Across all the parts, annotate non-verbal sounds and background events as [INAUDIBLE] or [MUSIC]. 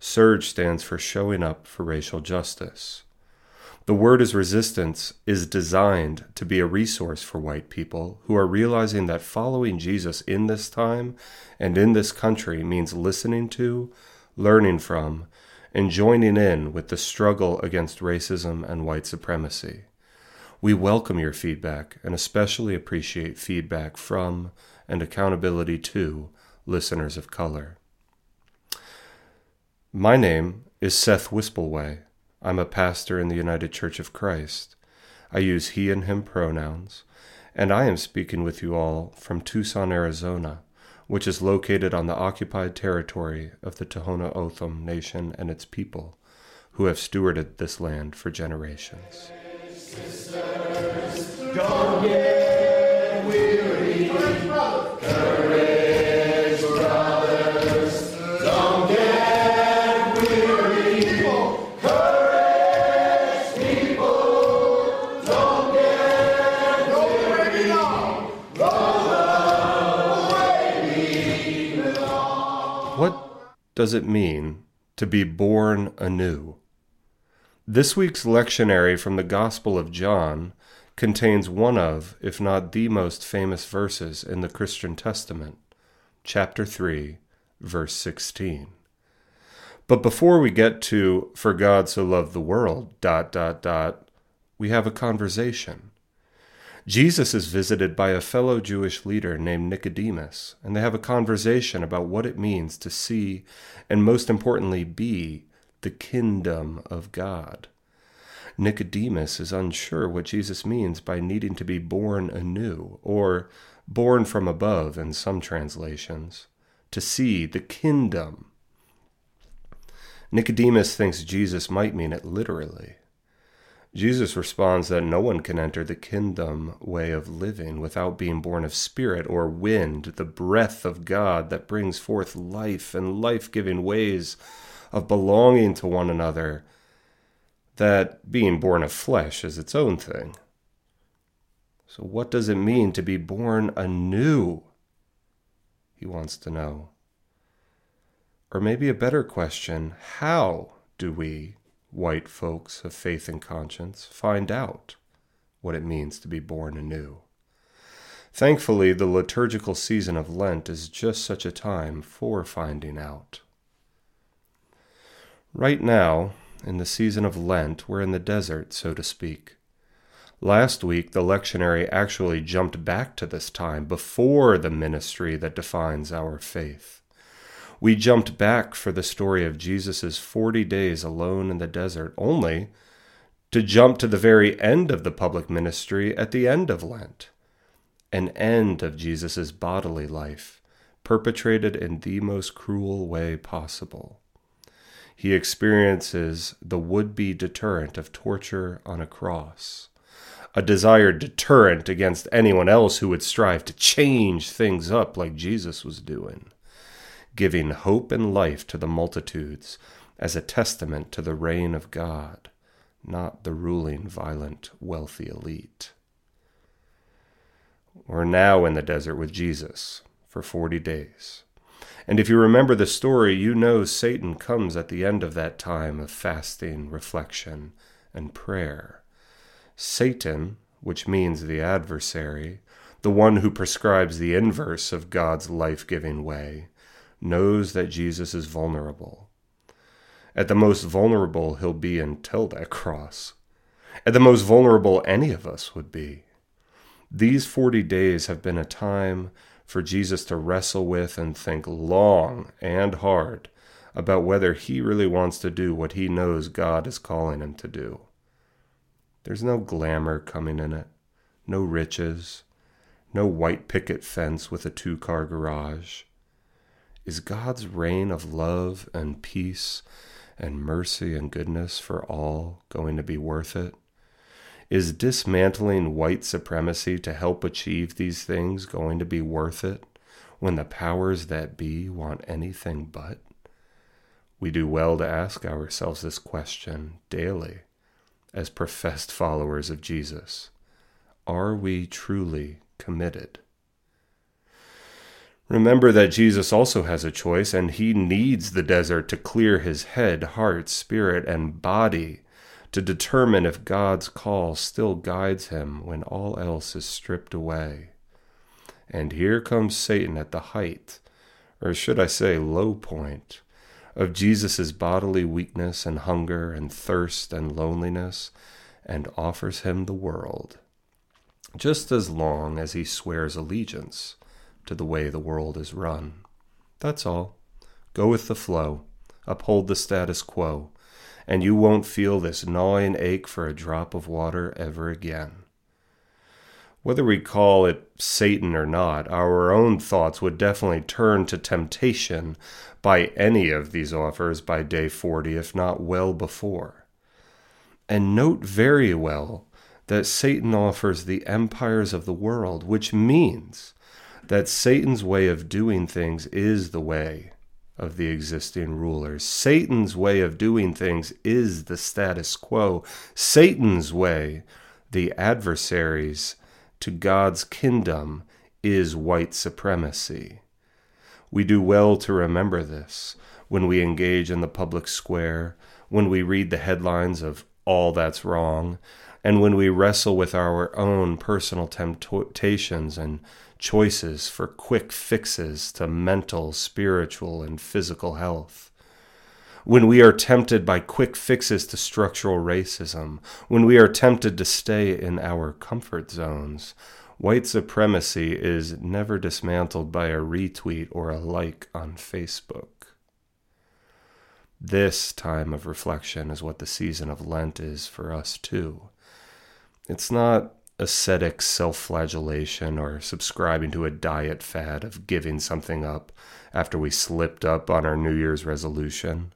SURJ stands for Showing Up for Racial Justice. The word is resistance is designed to be a resource for white people who are realizing that following Jesus in this time and in this country means listening to, learning from, and joining in with the struggle against racism and white supremacy. We welcome your feedback and especially appreciate feedback from and accountability to listeners of color. My name is Seth Wispelwey. I'm a pastor in the United Church of Christ. I use he and him pronouns, and I am speaking with you all from Tucson, Arizona, which is located on the occupied territory of the Tohono O'odham Nation and its people, who have stewarded this land for generations. Sisters, does it mean to be born anew? This week's lectionary from the Gospel of John contains one of, if not the most famous verses in the Christian Testament, chapter 3, verse 16. But before we get to for God so loved the world, dot dot dot, we have a conversation. Jesus is visited by a fellow Jewish leader named Nicodemus, and they have a conversation about what it means to see and, most importantly, be the kingdom of God. Nicodemus is unsure what Jesus means by needing to be born anew, or born from above in some translations, to see the kingdom. Nicodemus thinks Jesus might mean it literally. Jesus responds that no one can enter the kingdom way of living without being born of spirit or wind, the breath of God that brings forth life and life giving ways of belonging to one another. That being born of flesh is its own thing. So, what does it mean to be born anew? He wants to know. Or maybe a better question how do we white folks of faith and conscience find out what it means to be born anew. Thankfully, the liturgical season of Lent is just such a time for finding out. Right now, in the season of Lent, we're in the desert, so to speak. Last week, the lectionary actually jumped back to this time before the ministry that defines our faith. We jumped back for the story of Jesus' 40 days alone in the desert, only to jump to the very end of the public ministry at the end of Lent, an end of Jesus' bodily life, perpetrated in the most cruel way possible. He experiences the would be deterrent of torture on a cross, a desired deterrent against anyone else who would strive to change things up like Jesus was doing giving hope and life to the multitudes as a testament to the reign of God, not the ruling, violent, wealthy elite. We're now in the desert with Jesus for 40 days. And if you remember the story, you know Satan comes at the end of that time of fasting, reflection, and prayer. Satan, which means the adversary, the one who prescribes the inverse of God's life giving way, knows that Jesus is vulnerable. At the most vulnerable he'll be until that cross. At the most vulnerable any of us would be. These 40 days have been a time for Jesus to wrestle with and think long and hard about whether he really wants to do what he knows God is calling him to do. There's no glamour coming in it, no riches, no white picket fence with a two car garage, is God's reign of love and peace and mercy and goodness for all going to be worth it? Is dismantling white supremacy to help achieve these things going to be worth it when the powers that be want anything but? We do well to ask ourselves this question daily as professed [LAUGHS] followers of Jesus. Are we truly committed? Remember that Jesus also has a choice, and he needs the desert to clear his head, heart, spirit, and body to determine if God's call still guides him when all else is stripped away. And here comes Satan at the height, or should I say low point, of Jesus' bodily weakness and hunger and thirst and loneliness, and offers him the world, just as long as he swears allegiance to the way the world is run. That's all. Go with the flow, uphold the status quo, and you won't feel this gnawing ache for a drop of water ever again. Whether we call it Satan or not, our own thoughts would definitely turn to temptation by any of these offers by day 40, if not well before. And note very well that Satan offers the empires of the world, which means that Satan's way of doing things is the way of the existing rulers. Satan's way of doing things is the status quo. Satan's way, the adversaries to God's kingdom, is white supremacy. We do well to remember this when we engage in the public square, when we read the headlines of all that's wrong, and when we wrestle with our own personal temptations and choices for quick fixes to mental, spiritual, and physical health. When we are tempted by quick fixes to structural racism, when we are tempted to stay in our comfort zones, white supremacy is never dismantled by a retweet or a like on Facebook. This time of reflection is what the season of Lent is for us, too. It's not ascetic self flagellation or subscribing to a diet fad of giving something up after we slipped up on our New Year's resolution.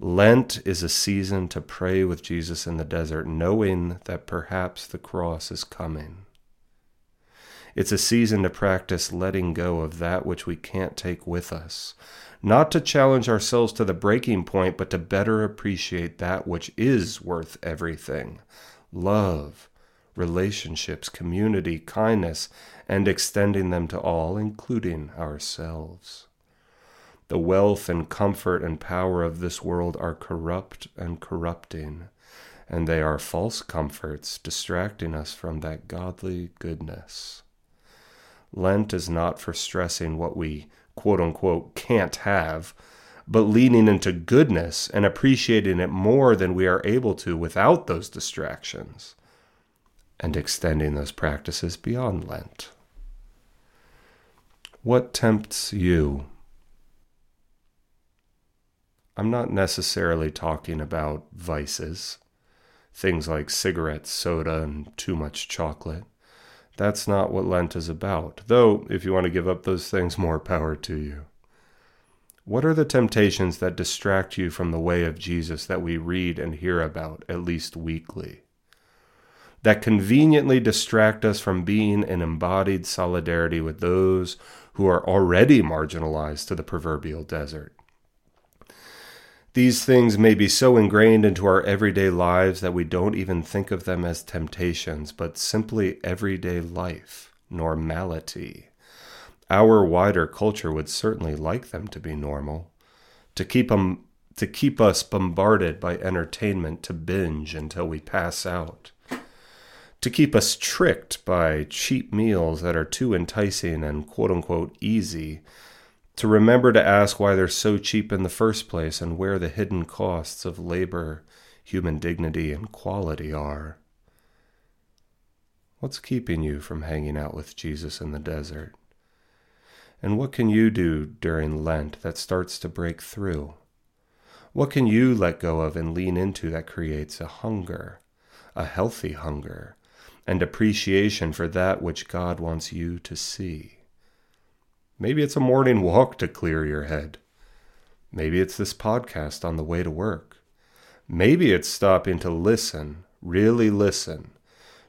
Lent is a season to pray with Jesus in the desert, knowing that perhaps the cross is coming. It's a season to practice letting go of that which we can't take with us, not to challenge ourselves to the breaking point, but to better appreciate that which is worth everything love, relationships, community, kindness, and extending them to all, including ourselves. The wealth and comfort and power of this world are corrupt and corrupting, and they are false comforts distracting us from that godly goodness. Lent is not for stressing what we quote unquote can't have, but leaning into goodness and appreciating it more than we are able to without those distractions and extending those practices beyond Lent. What tempts you? I'm not necessarily talking about vices, things like cigarettes, soda, and too much chocolate. That's not what Lent is about, though, if you want to give up those things, more power to you. What are the temptations that distract you from the way of Jesus that we read and hear about at least weekly? That conveniently distract us from being in embodied solidarity with those who are already marginalized to the proverbial desert. These things may be so ingrained into our everyday lives that we don't even think of them as temptations, but simply everyday life, normality. Our wider culture would certainly like them to be normal, to keep them to keep us bombarded by entertainment to binge until we pass out to keep us tricked by cheap meals that are too enticing and quote unquote easy, to remember to ask why they're so cheap in the first place and where the hidden costs of labor, human dignity, and quality are. What's keeping you from hanging out with Jesus in the desert? And what can you do during Lent that starts to break through? What can you let go of and lean into that creates a hunger, a healthy hunger, and appreciation for that which God wants you to see. Maybe it's a morning walk to clear your head. Maybe it's this podcast on the way to work. Maybe it's stopping to listen, really listen,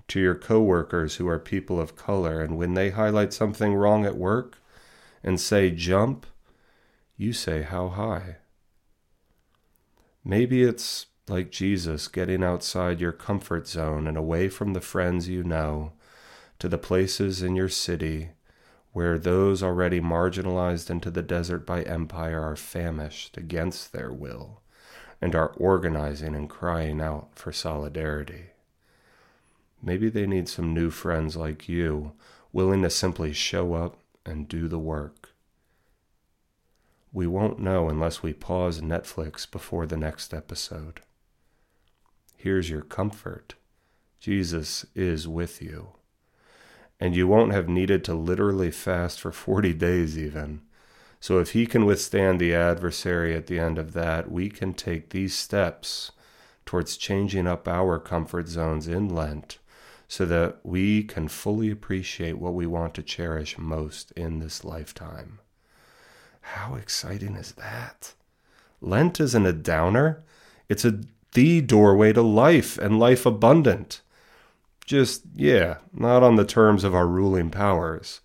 to your coworkers who are people of color, and when they highlight something wrong at work and say jump, you say how high. Maybe it's like Jesus getting outside your comfort zone and away from the friends you know to the places in your city where those already marginalized into the desert by empire are famished against their will and are organizing and crying out for solidarity. Maybe they need some new friends like you, willing to simply show up and do the work. We won't know unless we pause Netflix before the next episode. Here's your comfort Jesus is with you and you won't have needed to literally fast for 40 days even. So if he can withstand the adversary at the end of that, we can take these steps towards changing up our comfort zones in Lent so that we can fully appreciate what we want to cherish most in this lifetime. How exciting is that? Lent isn't a downer, it's a the doorway to life and life abundant. Just, yeah, not on the terms of our ruling powers.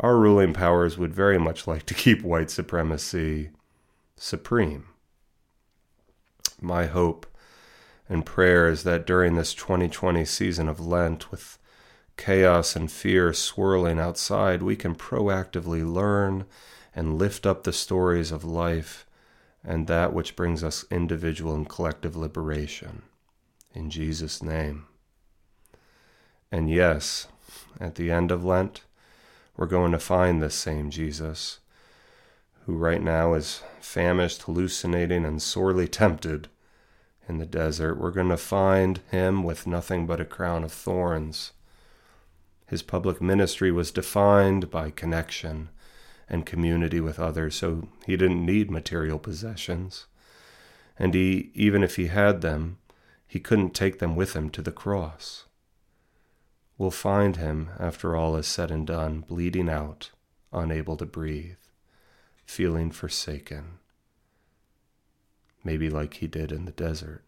Our ruling powers would very much [LAUGHS] like to keep white supremacy supreme. My hope and prayer is that during this 2020 season of Lent, with chaos and fear swirling outside, we can proactively learn and lift up the stories of life and that which brings us individual and collective liberation. In Jesus' name. And yes, at the end of Lent, we're going to find this same Jesus, who right now is famished, hallucinating, and sorely tempted in the desert. We're going to find him with nothing but a crown of thorns. His public ministry was defined by connection and community with others, so he didn't need material possessions. And he, even if he had them, he couldn't take them with him to the cross We'll find him, after all is said and done, bleeding out, unable to breathe, feeling forsaken, maybe like he did in the desert.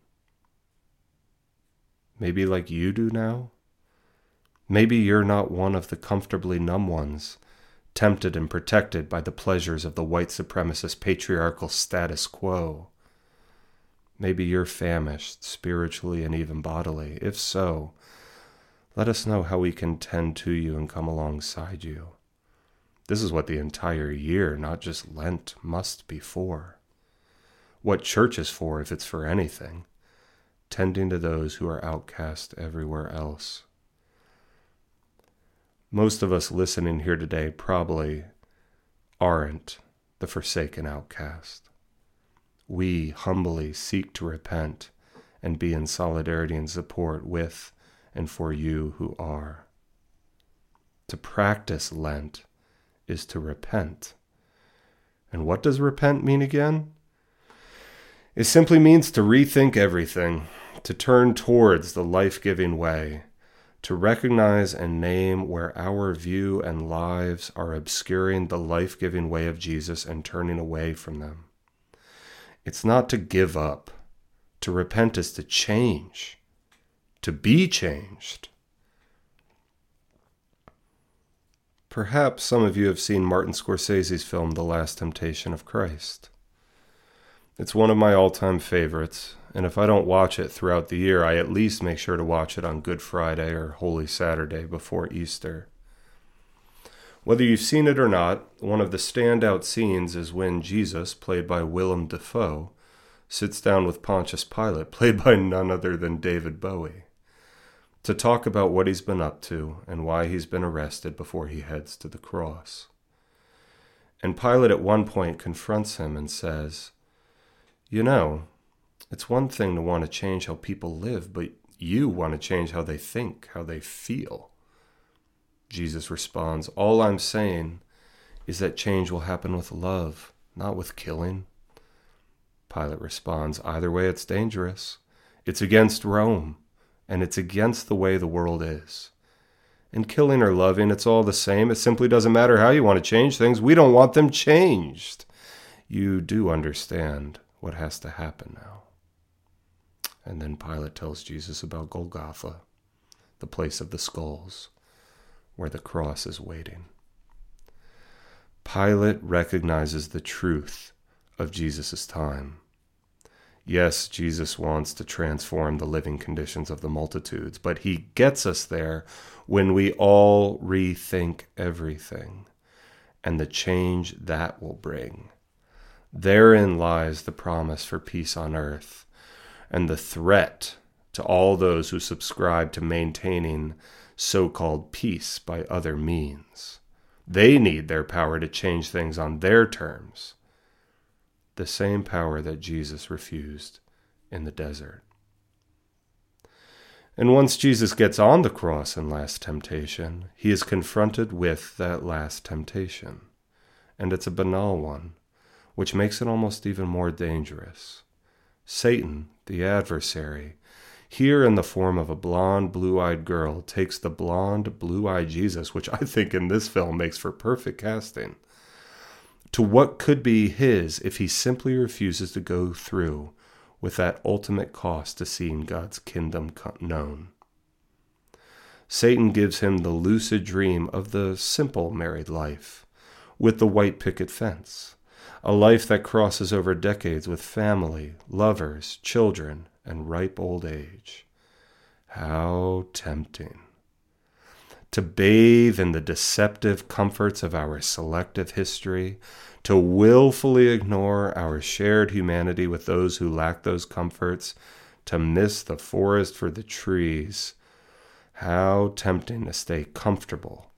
Maybe like you do now. Maybe you're not one of the comfortably numb ones, tempted and protected by the pleasures of the white supremacist patriarchal status quo. Maybe you're famished spiritually and even bodily. If so, let us know how we can tend to you and come alongside you. This is what the entire year, not just Lent, must be for. What church is for, if it's for anything, tending to those who are outcast everywhere else. Most of us listening here today probably aren't the forsaken outcast. We humbly seek to repent and be in solidarity and support with and for you who are. To practice Lent is to repent. And what does repent mean again? It simply means to rethink everything, to turn towards the life giving way, to recognize and name where our view and lives are obscuring the life giving way of Jesus and turning away from them. It's not to give up. To repent is to change to be changed. Perhaps some of you have seen Martin Scorsese's film, The Last Temptation of Christ. It's one of my all time favorites, and if I don't watch it throughout the year, I at least make sure to watch it on Good Friday or Holy Saturday before Easter. Whether you've seen it or not, one of the standout scenes is when Jesus, played by Willem Dafoe, sits down with Pontius Pilate, [LAUGHS] played by none other than David Bowie to talk about what he's been up to and why he's been arrested before he heads to the cross. And Pilate at one point confronts him and says, You know, it's one thing to want to change how people live, but you want to change how they think, how they feel. Jesus responds, All I'm saying is that change will happen with love, not with killing. Pilate responds, Either way, it's dangerous. It's against Rome and it's against the way the world is. In killing or loving, it's all the same. It simply doesn't matter how you want to change things. We don't want them changed. You do understand what has to happen now. And then Pilate tells Jesus about Golgotha, the place of the skulls, where the cross is waiting. Pilate recognizes the truth of Jesus' time. Yes, Jesus wants to transform the living conditions of the multitudes, but he gets us there when we all rethink everything and the change that will bring. Therein lies the promise for peace on earth and the threat to all those who subscribe to maintaining so called peace by other means. They need their power to change things on their terms, the same power that Jesus refused in the desert. And once Jesus gets on the cross in last temptation, he is confronted with that last temptation. And it's a banal one, which makes it almost even more dangerous. Satan, the adversary, here in the form of a blonde, blue eyed girl, takes the blonde, blue eyed Jesus, which I think in this film makes for perfect casting, to what could be his if he simply refuses to go through with that ultimate cost to seeing God's kingdom known. Satan gives him the lucid dream of the simple married life, with the white picket fence, a life that crosses over decades with family, lovers, children, and ripe old age. How tempting. To bathe in the deceptive comforts of our selective history, to willfully ignore our shared humanity with those who lack those comforts, to miss the forest for the trees. How tempting to stay comfortable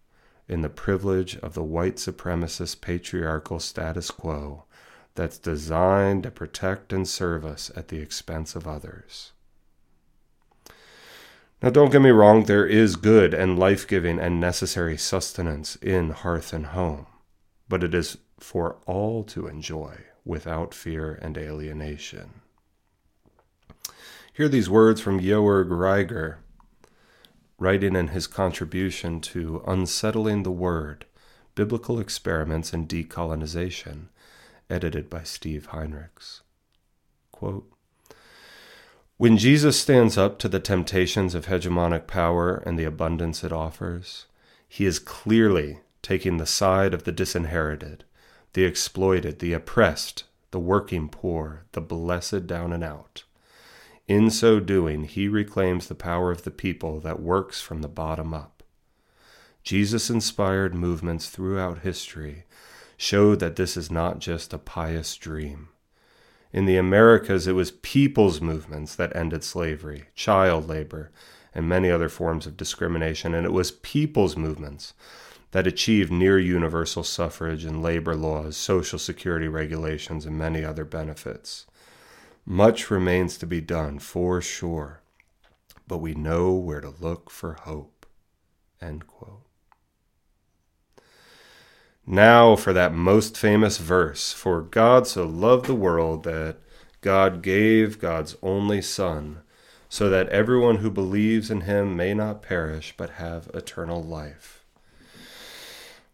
in the privilege of the white supremacist patriarchal status quo that's designed to protect and serve us at the expense of others. Now, don't get me wrong, there is good and life giving and necessary sustenance in hearth and home, but it is for all to enjoy without fear and alienation. Hear these words from Joerg Rieger, writing in his contribution to Unsettling the Word Biblical Experiments in Decolonization edited by Steve Heinrichs. Quote, when Jesus stands up to the temptations of hegemonic power and the abundance it offers, he is clearly taking the side of the disinherited, the exploited, the oppressed, the working poor, the blessed down and out. In so doing, he reclaims the power of the people that works from the bottom up. Jesus inspired movements throughout history show that this is not just a pious dream. In the Americas, it was people's movements that ended slavery, child labor, and many other forms of discrimination, and it was people's movements that achieved near universal suffrage and labor laws, social security regulations, and many other benefits. Much remains to be done, for sure, but we know where to look for hope. Now for that most famous verse For God so loved the world that God gave God's only Son, so that everyone who believes in him may not perish but have eternal life.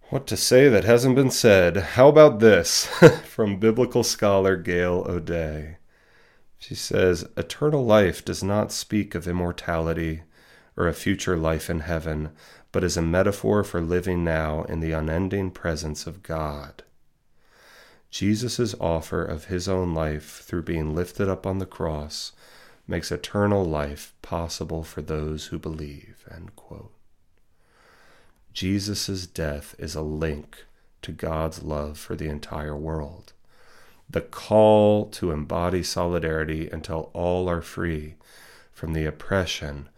What to say that hasn't been said? How about this [LAUGHS] from biblical scholar Gail O'Day? She says, Eternal life does not speak of immortality or a future life in heaven, but is a metaphor for living now in the unending presence of God. Jesus' offer of his own life through being lifted up on the cross makes eternal life possible for those who believe. Jesus' death is a link to God's love for the entire world. The call to embody solidarity until all are free from the oppression,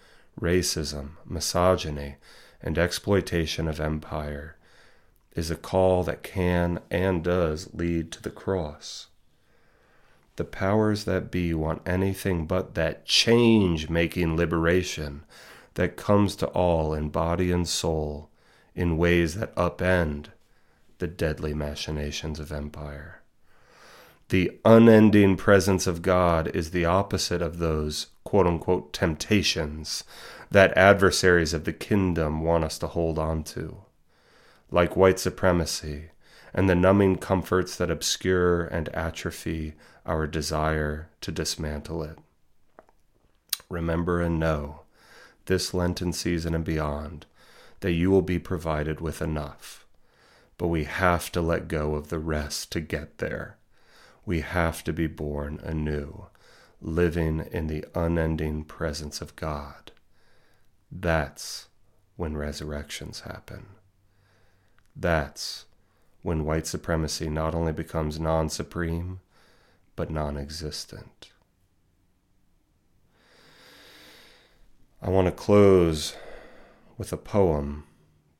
racism, misogyny, and exploitation of empire is a call that can and does lead to the cross. The powers that be want anything but that change making liberation that comes to all in body and soul in ways that upend the deadly machinations of empire. The unending presence of God is the opposite of those quote unquote temptations that adversaries of the kingdom want us to hold on to. Like white supremacy and the numbing comforts that obscure and atrophy our desire to dismantle it. Remember and know this Lenten season and beyond that you will be provided with enough. But we have to let go of the rest to get there. We have to be born anew, living in the unending presence of God. That's when resurrections happen. That's when white supremacy not only becomes non supreme, but non existent. I want to close with a poem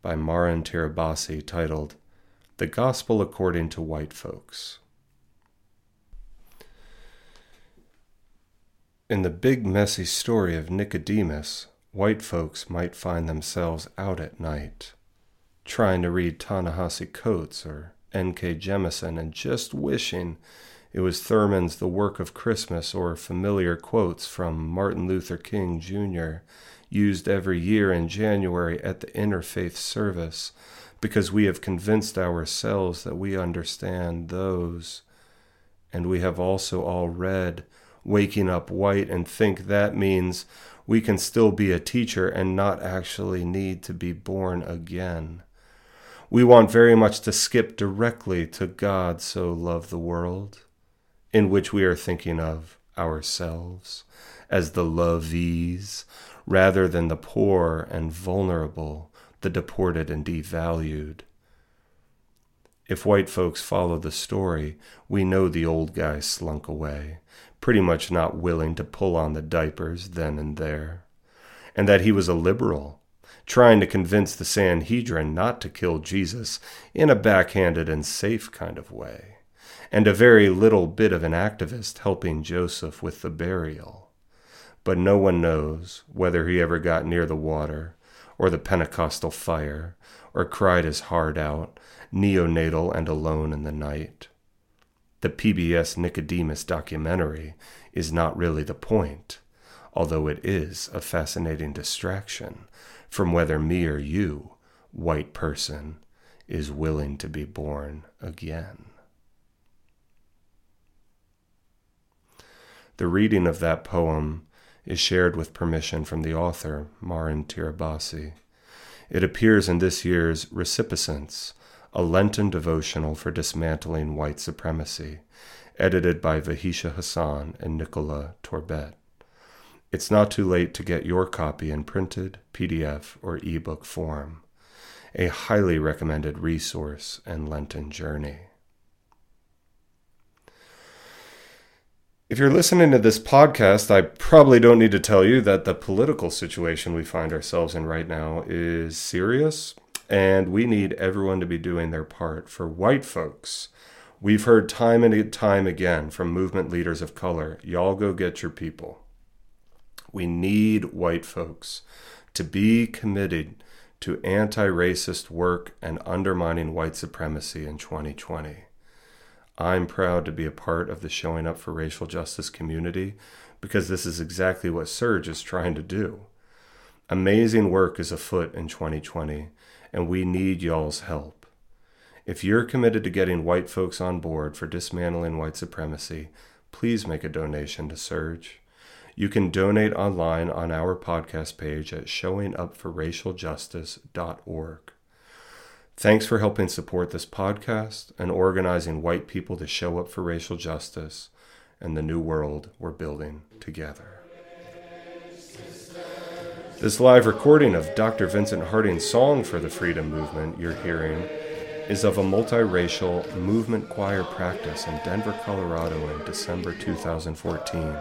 by Maren Tirabassi titled The Gospel According to White Folks. In the big messy story of Nicodemus, white folks might find themselves out at night, trying to read Ta-Nehisi Coates or N.K. Jemisin and just wishing it was Thurman's The Work of Christmas or familiar quotes from Martin Luther King Jr. used every year in January at the interfaith service because we have convinced ourselves that we understand those. And we have also all read Waking Up White and think that means we can still be a teacher and not actually need to be born again. We want very much to skip directly to God so loved the world in which we are thinking of ourselves as the lovees rather than the poor and vulnerable, the deported and devalued. If white folks follow the story, we know the old guy slunk away, pretty much not willing to pull on the diapers then and there, and that he was a liberal, trying to convince the Sanhedrin not to kill Jesus in a backhanded and safe kind of way and a very little bit of an activist helping Joseph with the burial. But no one knows whether he ever got near the water, or the Pentecostal fire, or cried his heart out, neonatal and alone in the night. The PBS Nicodemus documentary is not really the point, although it is a fascinating distraction from whether me or you, white person, is willing to be born again. The reading of that poem is shared with permission from the author, Maren Tirabassi. It appears in this year's Resipiscence, a Lenten devotional for dismantling white supremacy, edited by Vahisha Hasan and Nichola Torbett. It's not too late to get your copy in printed, PDF, or ebook form. A highly recommended resource and Lenten journey. If you're listening to this podcast, I probably don't need to tell you that the political situation we find ourselves in right now is serious, and we need everyone to be doing their part. For white folks, we've heard time and time again from movement leaders of color y'all go get your people. We need white folks to be committed to anti racist work and undermining white supremacy in 2020. I'm proud to be a part of the Showing Up for Racial Justice community because this is exactly what SURJ is trying to do. Amazing work is afoot in 2020, and we need y'all's help. If you're committed to getting white folks on board for dismantling white supremacy, please make a donation to SURJ. You can donate online on our podcast page at showingupforracialjustice.org. Thanks for helping support this podcast and organizing white people to show up for racial justice and the new world we're building together. This live recording of Dr. Vincent Harding's song for the freedom movement you're hearing is of a multiracial movement choir practice in Denver, Colorado in December 2014,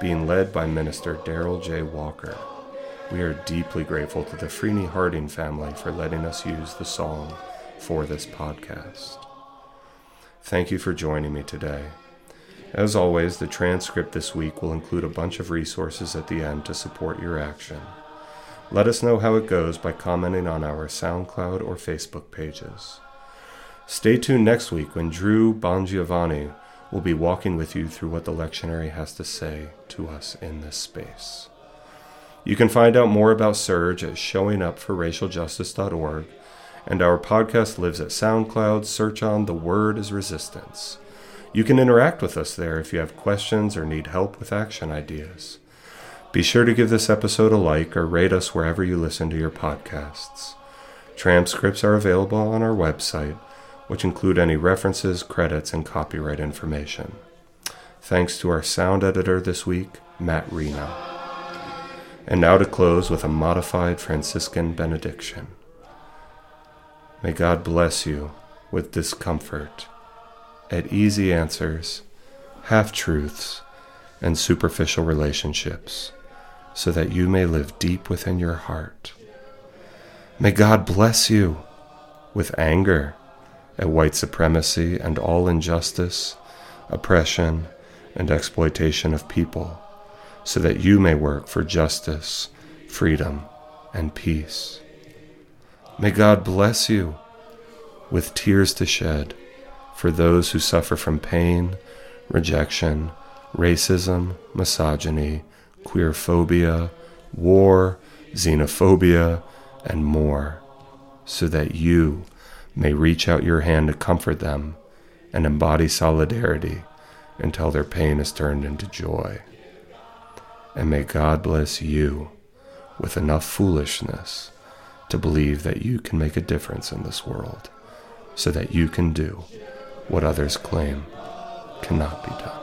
being led by Minister Daryl J. Walker. We are deeply grateful to the Freeney Harding family for letting us use the song for this podcast. Thank you for joining me today. As always, the transcript this week will include a bunch of resources at the end to support your action. Let us know how it goes by commenting on our SoundCloud or Facebook pages. Stay tuned next week when Drew Bongiovanni will be walking with you through what the lectionary has to say to us in this space. You can find out more about SURJ at showingupforracialjustice.org, and our podcast lives at SoundCloud. Search on The Word is Resistance. You can interact with us there if you have questions or need help with action ideas. Be sure to give this episode a like or rate us wherever you listen to your podcasts. Transcripts are available on our website, which include any references, credits, and copyright information. Thanks to our sound editor this week, Matt Reno. And now to close with a modified Franciscan benediction. May God bless you with discomfort, at easy answers, half truths, and superficial relationships, so that you may live deep within your heart. May God bless you with anger at white supremacy and all injustice, oppression, and exploitation of people, so that you may work for justice, freedom, and peace. May God bless you with tears to shed for those who suffer from pain, rejection, racism, misogyny, queerphobia, war, xenophobia, and more, so that you may reach out your hand to comfort them and embody solidarity until their pain is turned into joy. And may God bless you with enough foolishness to believe that you can make a difference in this world so that you can do what others claim cannot be done.